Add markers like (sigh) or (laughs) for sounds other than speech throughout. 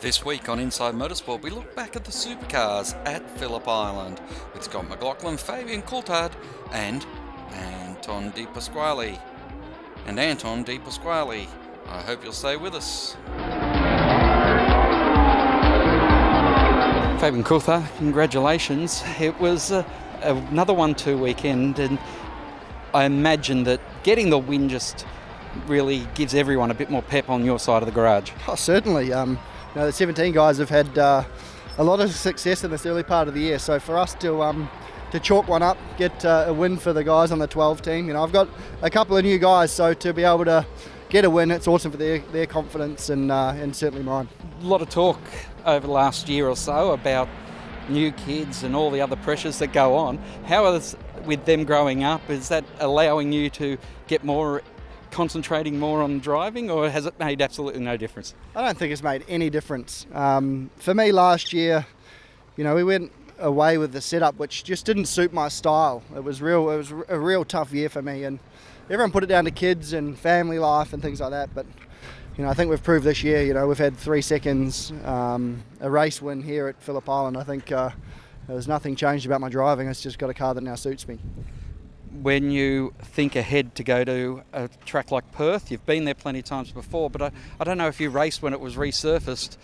This week on Inside Motorsport, we look back at the supercars at Phillip Island with Scott McLaughlin, Fabian Coulthard, and Anton De Pasquale. And Anton De Pasquale. I hope you'll stay with us. Fabian Coulthard, congratulations. It was uh, another one-two weekend, and I imagine that getting the win just really gives everyone a bit more pep on your side of the garage. Oh, certainly. Um, know, the 17 guys have had uh, a lot of success in this early part of the year. So for us to um, to chalk one up, get uh, a win for the guys on the 12 team, you know, I've got a couple of new guys, so to be able to get a win, it's awesome for their, their confidence and uh, and certainly mine. A lot of talk over the last year or so about new kids and all the other pressures that go on. How is with them growing up? Is that allowing you to get more concentrating more on driving, or has it made absolutely no difference? I don't think it's made any difference. Um, for me, last year, you know, we went away with the setup which just didn't suit my style. It was real. It was a real tough year for me, and everyone put it down to kids and family life and things like that. But you know, I think we've proved this year. You know, we've had three seconds, um, a race win here at Phillip Island. I think uh, there's nothing changed about my driving. It's just got a car that now suits me when you think ahead to go to a track like Perth. You've been there plenty of times before, but I, I don't know if you raced when it was resurfaced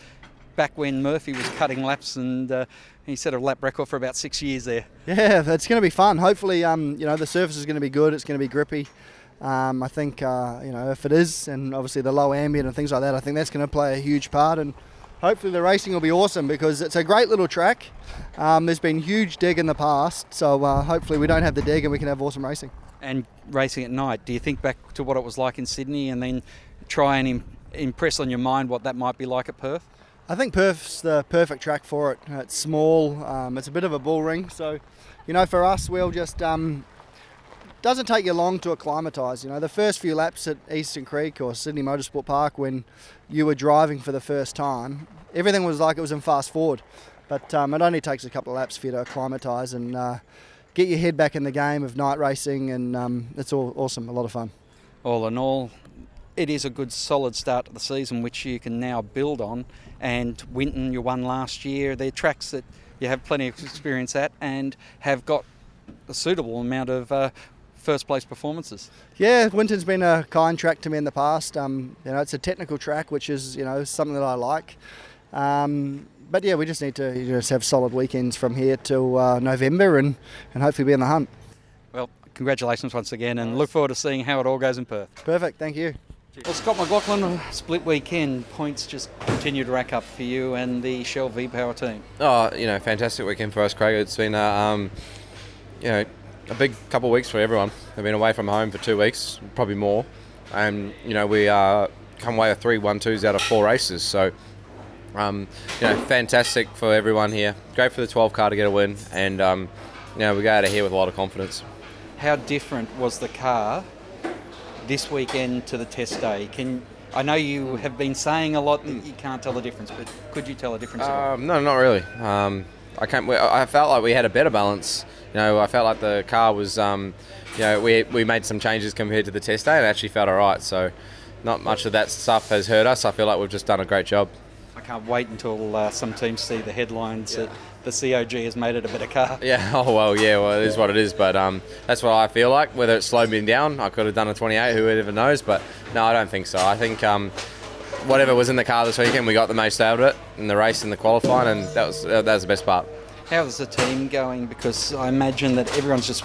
back when Murphy was cutting laps and uh, he set a lap record for about six years there. Yeah, it's going to be fun. Hopefully, um, you know, the surface is going to be good. It's going to be grippy. Um, I think, uh, you know, if it is, and obviously the low ambient and things like that, I think that's going to play a huge part. And hopefully the racing will be awesome because it's a great little track. Um, there's been huge dig in the past, so uh, hopefully we don't have the dig and we can have awesome racing. And racing at night, do you think back to what it was like in Sydney and then try and Im- impress on your mind what that might be like at Perth? I think Perth's the perfect track for it. It's small, um, it's a bit of a bull ring, so you know for us we'll just um, doesn't take you long to acclimatise. You know, the first few laps at Eastern Creek or Sydney Motorsport Park when you were driving for the first time, everything was like it was in fast forward. But um, it only takes a couple of laps for you to acclimatise and uh, get your head back in the game of night racing, and um, it's all awesome, a lot of fun. All in all, it is a good solid start to the season, which you can now build on. And Winton, you won last year. They're tracks that you have plenty of experience at and have got a suitable amount of uh, first place performances? Yeah, Winton's been a kind track to me in the past. Um, you know, it's a technical track, which is you know something that I like. Um, but yeah, we just need to just have solid weekends from here till uh, November and, and hopefully be in the hunt. Well, congratulations once again, and look forward to seeing how it all goes in Perth. Perfect, thank you. Well, Scott McLaughlin, split weekend points just continue to rack up for you and the Shell V Power team. Oh, you know, fantastic weekend for us, Craig. It's been, uh, um, you know, a big couple of weeks for everyone. They've been away from home for two weeks, probably more, and you know we uh, come away with three one twos out of four races. So, um, you know, fantastic for everyone here. Great for the 12 car to get a win, and um, you know we go out of here with a lot of confidence. How different was the car this weekend to the test day? Can I know you have been saying a lot that you can't tell the difference, but could you tell a difference? Um, no, not really. Um, I can't. I felt like we had a better balance you know, I felt like the car was, um, you know, we, we made some changes compared to the test day and actually felt all right. So not much of that stuff has hurt us. I feel like we've just done a great job. I can't wait until uh, some teams see the headlines yeah. that the COG has made it a better car. Yeah, (laughs) oh well, yeah, well, it is what it is. But um, that's what I feel like. Whether it slowed me down, I could have done a 28. Who ever knows? But no, I don't think so. I think um, whatever was in the car this weekend, we got the most out of it in the race and the qualifying, and that was that was the best part. How's the team going? Because I imagine that everyone's just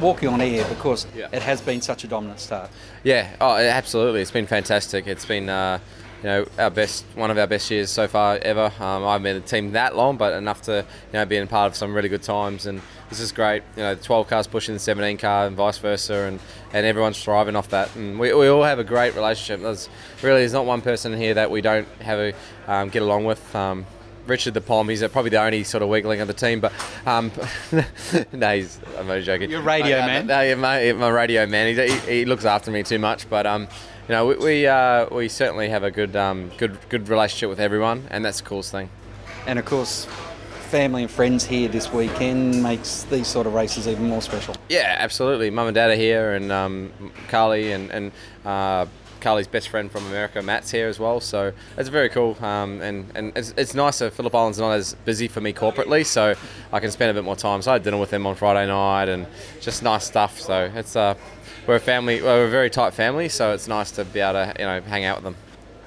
walking on air because yeah. it has been such a dominant start. Yeah, oh, absolutely. It's been fantastic. It's been, uh, you know, our best, one of our best years so far ever. Um, I haven't been in the team that long, but enough to, you know, be in part of some really good times. And this is great. You know, the 12 cars pushing the 17 car and vice versa, and, and everyone's thriving off that. And we, we all have a great relationship. There's really, there's not one person here that we don't have a um, get along with. Um, Richard the Pom. He's probably the only sort of weakling of the team, but um, (laughs) no, he's, I'm only joking. You're radio uh, man. No, my, my radio man. He, he, looks after me too much, but um, you know, we we, uh, we certainly have a good um, good good relationship with everyone, and that's the coolest thing. And of course, family and friends here this weekend makes these sort of races even more special. Yeah, absolutely. Mum and dad are here, and um, Carly and and uh, Carly's best friend from America, Matt's here as well. So it's very cool, um, and and it's, it's nice. that Phillip Island's not as busy for me corporately, so I can spend a bit more time. So I had dinner with them on Friday night, and just nice stuff. So it's uh, we're a family, we're a very tight family, so it's nice to be able to you know hang out with them.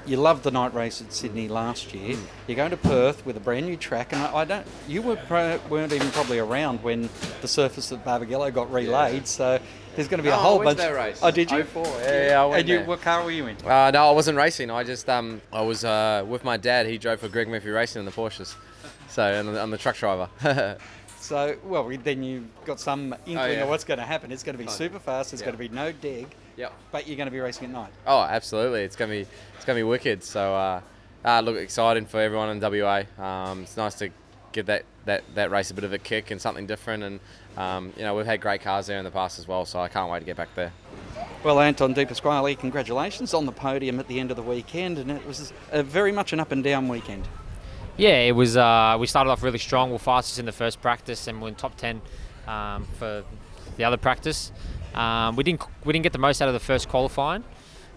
You loved the night race at Sydney last year. You're going to Perth with a brand new track, and I, I don't. You were pro, weren't even probably around when the surface at Barbagallo got relayed. So there's going to be a whole I went bunch. that race. Oh, did you? 04. Yeah, yeah, I went and you, there. what car were you in? Uh, no, I wasn't racing. I just um, I was uh, with my dad. He drove for Greg Murphy Racing in the Porsches, so and I'm the truck driver. (laughs) So, well, then you've got some inkling Oh, yeah. of what's going to happen. It's going to be super fast. There's Yeah. going to be no dig, yep. but you're going to be racing at night. Oh, absolutely. It's gonna be it's gonna be wicked. So uh, uh, look, exciting for everyone in WA. Um, it's nice to give that, that, that race a bit of a kick and something different. And um, you know we've had great cars there in the past as well. So I can't wait to get back there. Well, Anton De Pasquale, congratulations on the podium at the end of the weekend, and it was a very much an up and down weekend. Yeah, it was. Uh, we started off really strong. We were fastest in the first practice, and we're in top ten um, for the other practice. Um, we didn't we didn't get the most out of the first qualifying,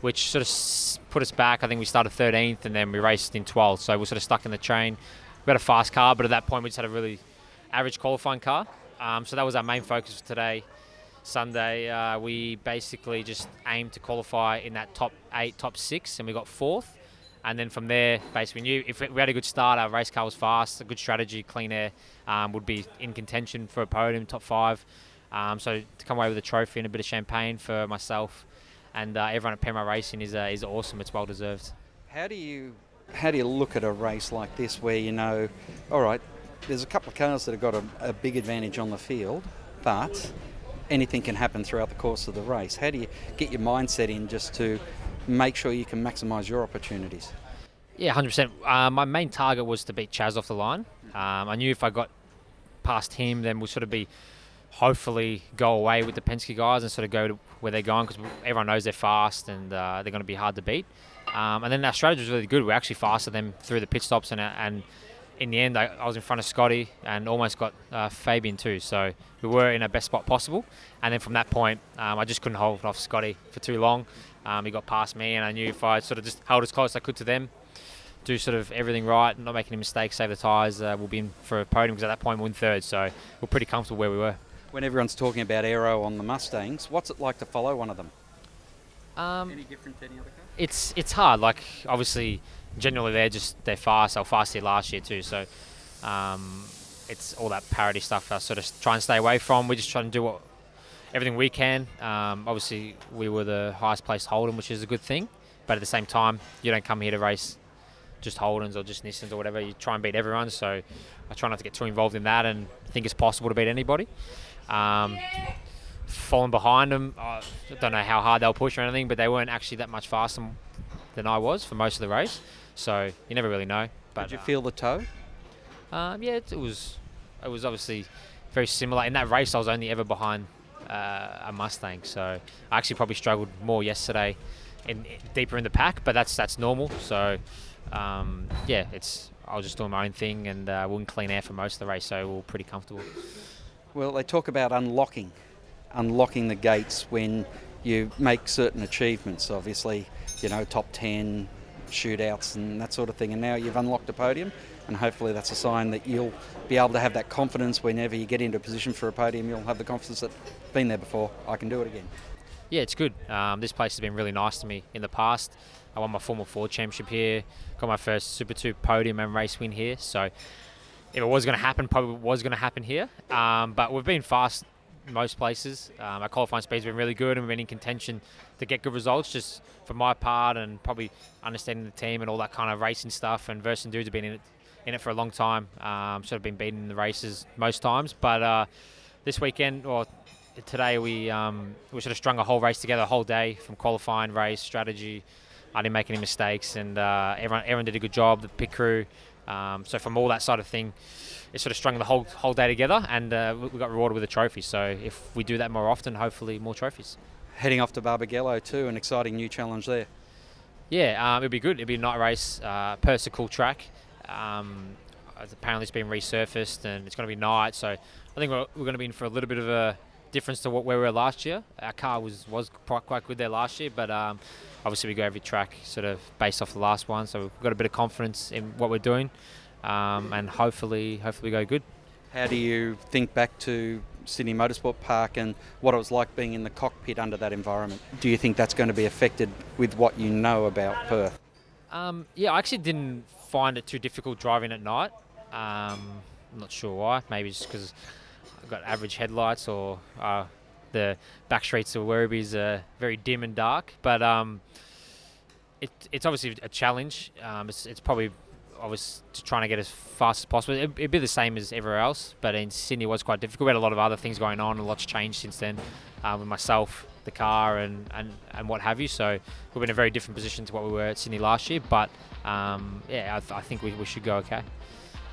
which sort of put us back. I think we started 13th, and then we raced in 12th, so we're sort of stuck in the train. We had a fast car, but at that point we just had a really average qualifying car. Um, so that was our main focus for today. Sunday, uh, we basically just aimed to qualify in that top eight, top six, and we got fourth. And then from there, basically, we knew if we had a good start, our race car was fast, a good strategy, clean air, um, would be in contention for a podium, top five. Um, so to come away with a trophy and a bit of champagne for myself and uh, everyone at Penrite Racing is uh, is awesome. It's well deserved. How do you how do you look at a race like this where you know, all right, there's a couple of cars that have got a, a big advantage on the field, but anything can happen throughout the course of the race. How do you get your mindset in just to make sure you can maximise your opportunities? Yeah, hundred percent. Uh, my main target was to beat Chaz off the line. Um, I knew if I got past him, then we'll sort of be hopefully go away with the Penske guys and sort of go to where they're going because everyone knows they're fast and uh, they're going to be hard to beat. Um, and then our strategy was really good. We actually faster them through the pit stops and and in the end, I, I was in front of Scotty and almost got uh, Fabian too. So we were in our best spot possible. And then from that point, um, I just couldn't hold off Scotty for too long. Um, he got past me, and I knew if I sort of just held as close as I could to them, do sort of everything right, not make any mistakes, save the tyres, uh, we'll be in for a podium because at that point we're in third. So we're pretty comfortable where we were. When everyone's talking about aero on the Mustangs, what's it like to follow one of them? Um, Any different to any other car? it's it's hard. Like obviously, generally they're just they're fast. They were fast here last year too. So um, it's all that parity stuff. I sort of try and stay away from. We just try and do what everything we can. Um, obviously, we were the highest placed Holden, which is a good thing. But at the same time, you don't come here to race just Holdens or just Nissans or whatever. You try and beat everyone. So I try not to get too involved in that and think it's possible to beat anybody. Um, falling behind them, I don't know how hard they'll push or anything, but they weren't actually that much faster than I was for most of the race. So you never really know. But Did you uh, feel the toe? um, yeah, it, it was. It was obviously very similar. In that race, I was only ever behind uh, a Mustang, so I actually probably struggled more yesterday, in, deeper in the pack. But that's that's normal. So um, yeah, it's. I was just doing my own thing and uh, wouldn't clean air for most of the race, so we are pretty comfortable. Well, they talk about unlocking, unlocking the gates when you make certain achievements. Obviously, you know, top 10, shootouts, and that sort of thing. And now you've unlocked a podium, and hopefully that's a sign that you'll be able to have that confidence whenever you get into a position for a podium. You'll have the confidence that been there before. I can do it again. Yeah, it's good. Um, this place has been really nice to me in the past. I won my Formula Ford Championship here, got my first Super 2 podium and race win here. So if it was going to happen, probably was going to happen here. Um, but we've been fast most places. Um, our qualifying speed's been really good and we've been in contention to get good results just for my part and probably understanding the team and all that kind of racing stuff. And Versen dudes have been in it, in it for a long time. Um, sort of been beaten in the races most times. But uh, this weekend, or today, we um, we sort of strung a whole race together, a whole day from qualifying, race, strategy. I didn't make any mistakes, and uh, everyone everyone did a good job. The pit crew. Um, so from all that side of thing, it sort of strung the whole whole day together, and uh, we got rewarded with a trophy. So if we do that more often, hopefully more trophies. Heading off to Barbagallo too, an exciting new challenge there. Yeah, um, it'd be good. It'd be a night race. Uh, Perth's a cool track. Um, apparently, it's been resurfaced and it's going to be night. So I think we're, we're going to be in for a little bit of a difference to what where we were last year. Our car was was quite quite good there last year, but um, obviously we go every track sort of based off the last one, so we've got a bit of confidence in what we're doing, um, and hopefully hopefully go good. How do you think back to Sydney Motorsport Park and what it was like being in the cockpit under that environment? Do you think that's going to be affected with what you know about Perth? Um, yeah, I actually didn't find it too difficult driving at night. Um, I'm not sure why. Maybe just because got average headlights or uh, the back streets of Werribee's are very dim and dark. But um, it, it's obviously a challenge. Um, it's, it's probably I was trying to get as fast as possible. It, would be the same as everywhere else, but in Sydney it was quite difficult. We had a lot of other things going on, and lots changed since then um, with myself, the car, and, and, and what have you. So we're in a very different position to what we were at Sydney last year. But um, yeah, I, th- I think we, we should go okay.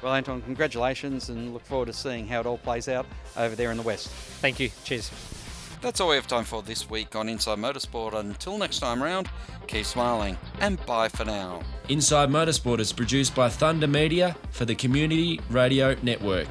Well, Anton, congratulations, and look forward to seeing how it all plays out over there in the west. Thank you. Cheers. That's all we have time for this week on Inside Motorsport. Until next time round, keep smiling and bye for now. Inside Motorsport is produced by Thunder Media for the Community Radio Network.